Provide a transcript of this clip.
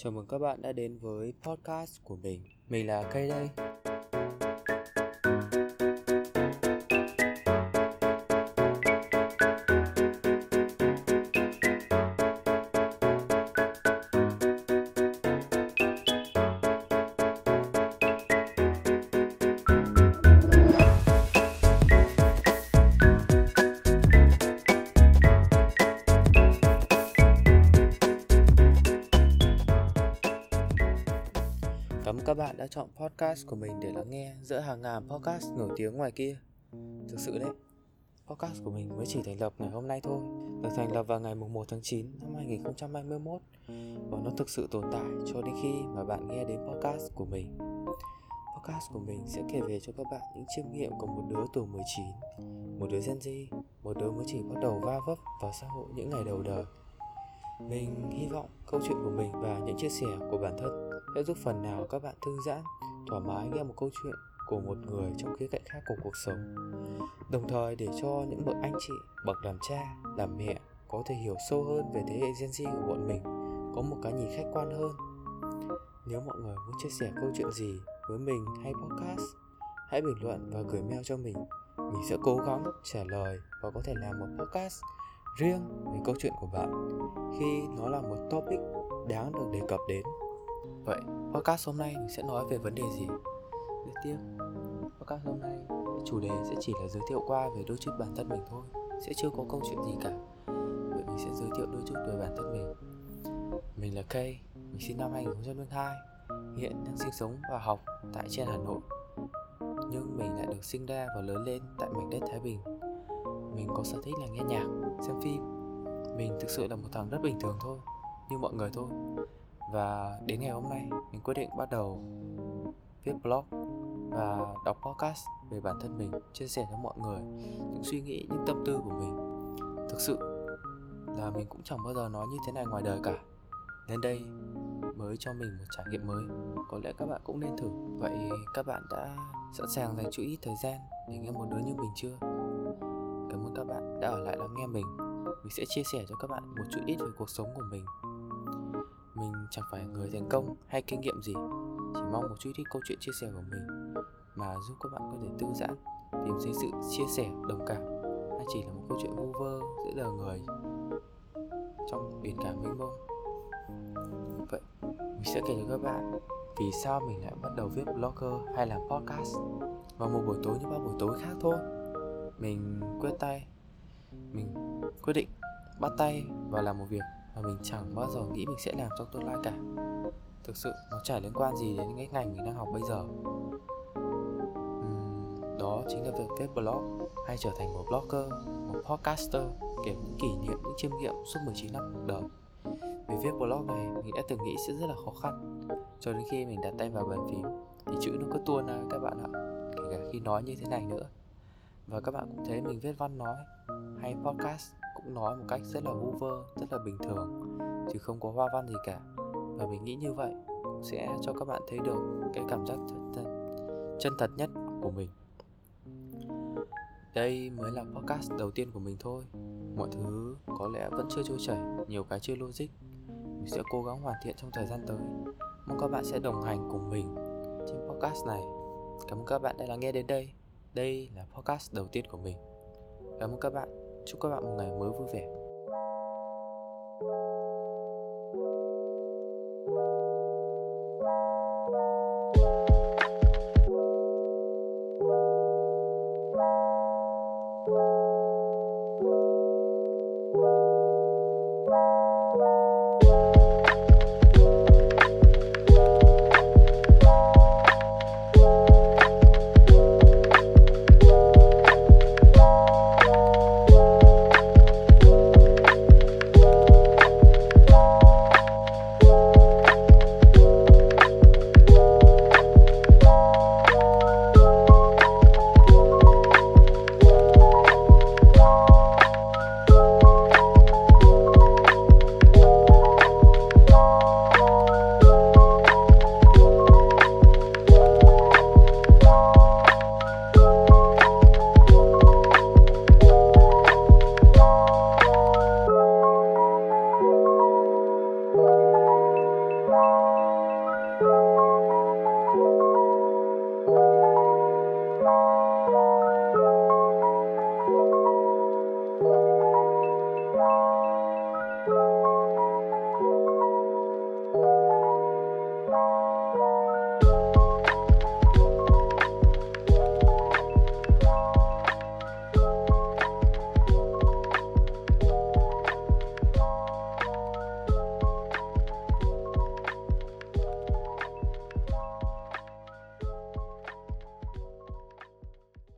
Chào mừng các bạn đã đến với podcast của mình. Mình là Cây đây. Cảm ơn các bạn đã chọn podcast của mình để lắng nghe giữa hàng ngàn podcast nổi tiếng ngoài kia. Thực sự đấy, podcast của mình mới chỉ thành lập ngày hôm nay thôi. Được thành lập vào ngày 1 tháng 9 năm 2021 và nó thực sự tồn tại cho đến khi mà bạn nghe đến podcast của mình. Podcast của mình sẽ kể về cho các bạn những chiêm nghiệm của một đứa tuổi 19, một đứa Gen Z, một đứa mới chỉ bắt đầu va vấp vào xã hội những ngày đầu đời. Mình hy vọng câu chuyện của mình và những chia sẻ của bản thân sẽ giúp phần nào các bạn thư giãn, thoải mái nghe một câu chuyện của một người trong khía cạnh khác của cuộc sống. Đồng thời để cho những bậc anh chị, bậc làm cha, làm mẹ có thể hiểu sâu hơn về thế hệ Gen Z của bọn mình, có một cái nhìn khách quan hơn. Nếu mọi người muốn chia sẻ câu chuyện gì với mình hay podcast, hãy bình luận và gửi mail cho mình. Mình sẽ cố gắng trả lời và có thể làm một podcast riêng về câu chuyện của bạn khi nó là một topic đáng được đề cập đến. Vậy, podcast hôm nay mình sẽ nói về vấn đề gì? Tiếp tiếp, podcast hôm nay chủ đề sẽ chỉ là giới thiệu qua về đôi chút bản thân mình thôi Sẽ chưa có câu chuyện gì cả. Vậy mình sẽ giới thiệu đôi chút về bản thân mình. Mình là Kay, mình sinh năm 2002 Hiện đang sinh sống và học tại trên Hà Nội. Nhưng mình lại được sinh ra và lớn lên tại mảnh đất Thái Bình. Mình có sở thích là nghe nhạc, xem phim. Mình thực sự là một thằng rất bình thường thôi Như mọi người thôi và đến ngày hôm nay, mình quyết định bắt đầu viết blog và đọc podcast về bản thân mình, chia sẻ với mọi người những suy nghĩ, những tâm tư của mình. Thực sự là mình cũng chẳng bao giờ nói như thế này ngoài đời cả. Nên đây mới cho mình một trải nghiệm mới. Có lẽ các bạn cũng nên thử. Vậy các bạn đã sẵn sàng dành chút ít thời gian để nghe một đứa như mình chưa? Cảm ơn các bạn đã ở lại lắng nghe mình. Mình sẽ chia sẻ cho các bạn một chút ít về cuộc sống của mình mình chẳng phải người thành công hay kinh nghiệm gì, chỉ mong một chút ít câu chuyện chia sẻ của mình mà giúp các bạn có thể thư giãn, tìm thấy sự chia sẻ, đồng cảm. Hay chỉ là một câu chuyện vu vơ giữa đời người trong biển cả mênh mông. Vậy, mình sẽ kể cho các bạn vì sao mình lại bắt đầu viết blogger hay làm podcast vào một buổi tối như bao buổi tối khác thôi. Mình quyết tay, mình quyết định bắt tay vào làm một việc và mình chẳng bao giờ nghĩ mình sẽ làm trong tương lai cả. Thực sự nó chả liên quan gì đến cái ngành mình đang học bây giờ. Uhm, đó chính là việc viết blog hay trở thành một blogger một podcaster kể những kỷ niệm những chiêm nghiệm suốt 19 năm cuộc đời. Vì viết blog này mình đã từng nghĩ sẽ rất là khó khăn. Cho đến khi mình đặt tay vào bàn phím thì chữ nó cứ tuôn ra các bạn ạ kể cả khi nói như thế này nữa. Và các bạn cũng thấy mình viết văn nói hay podcast cũng nói một cách rất là vu vơ rất là bình thường chứ không có hoa văn gì cả. Và mình nghĩ như vậy sẽ cho các bạn thấy được cái cảm giác chân, chân, chân thật nhất của mình. Đây mới là podcast đầu tiên của mình thôi. Mọi thứ có lẽ vẫn chưa trôi chảy nhiều cái chưa logic. Mình sẽ cố gắng hoàn thiện trong thời gian tới. Mong các bạn sẽ đồng hành cùng mình trên podcast này. Cảm ơn các bạn đã lắng nghe đến đây. Đây là podcast đầu tiên của mình. Cảm ơn các bạn chúc các bạn một ngày mới vui vẻ.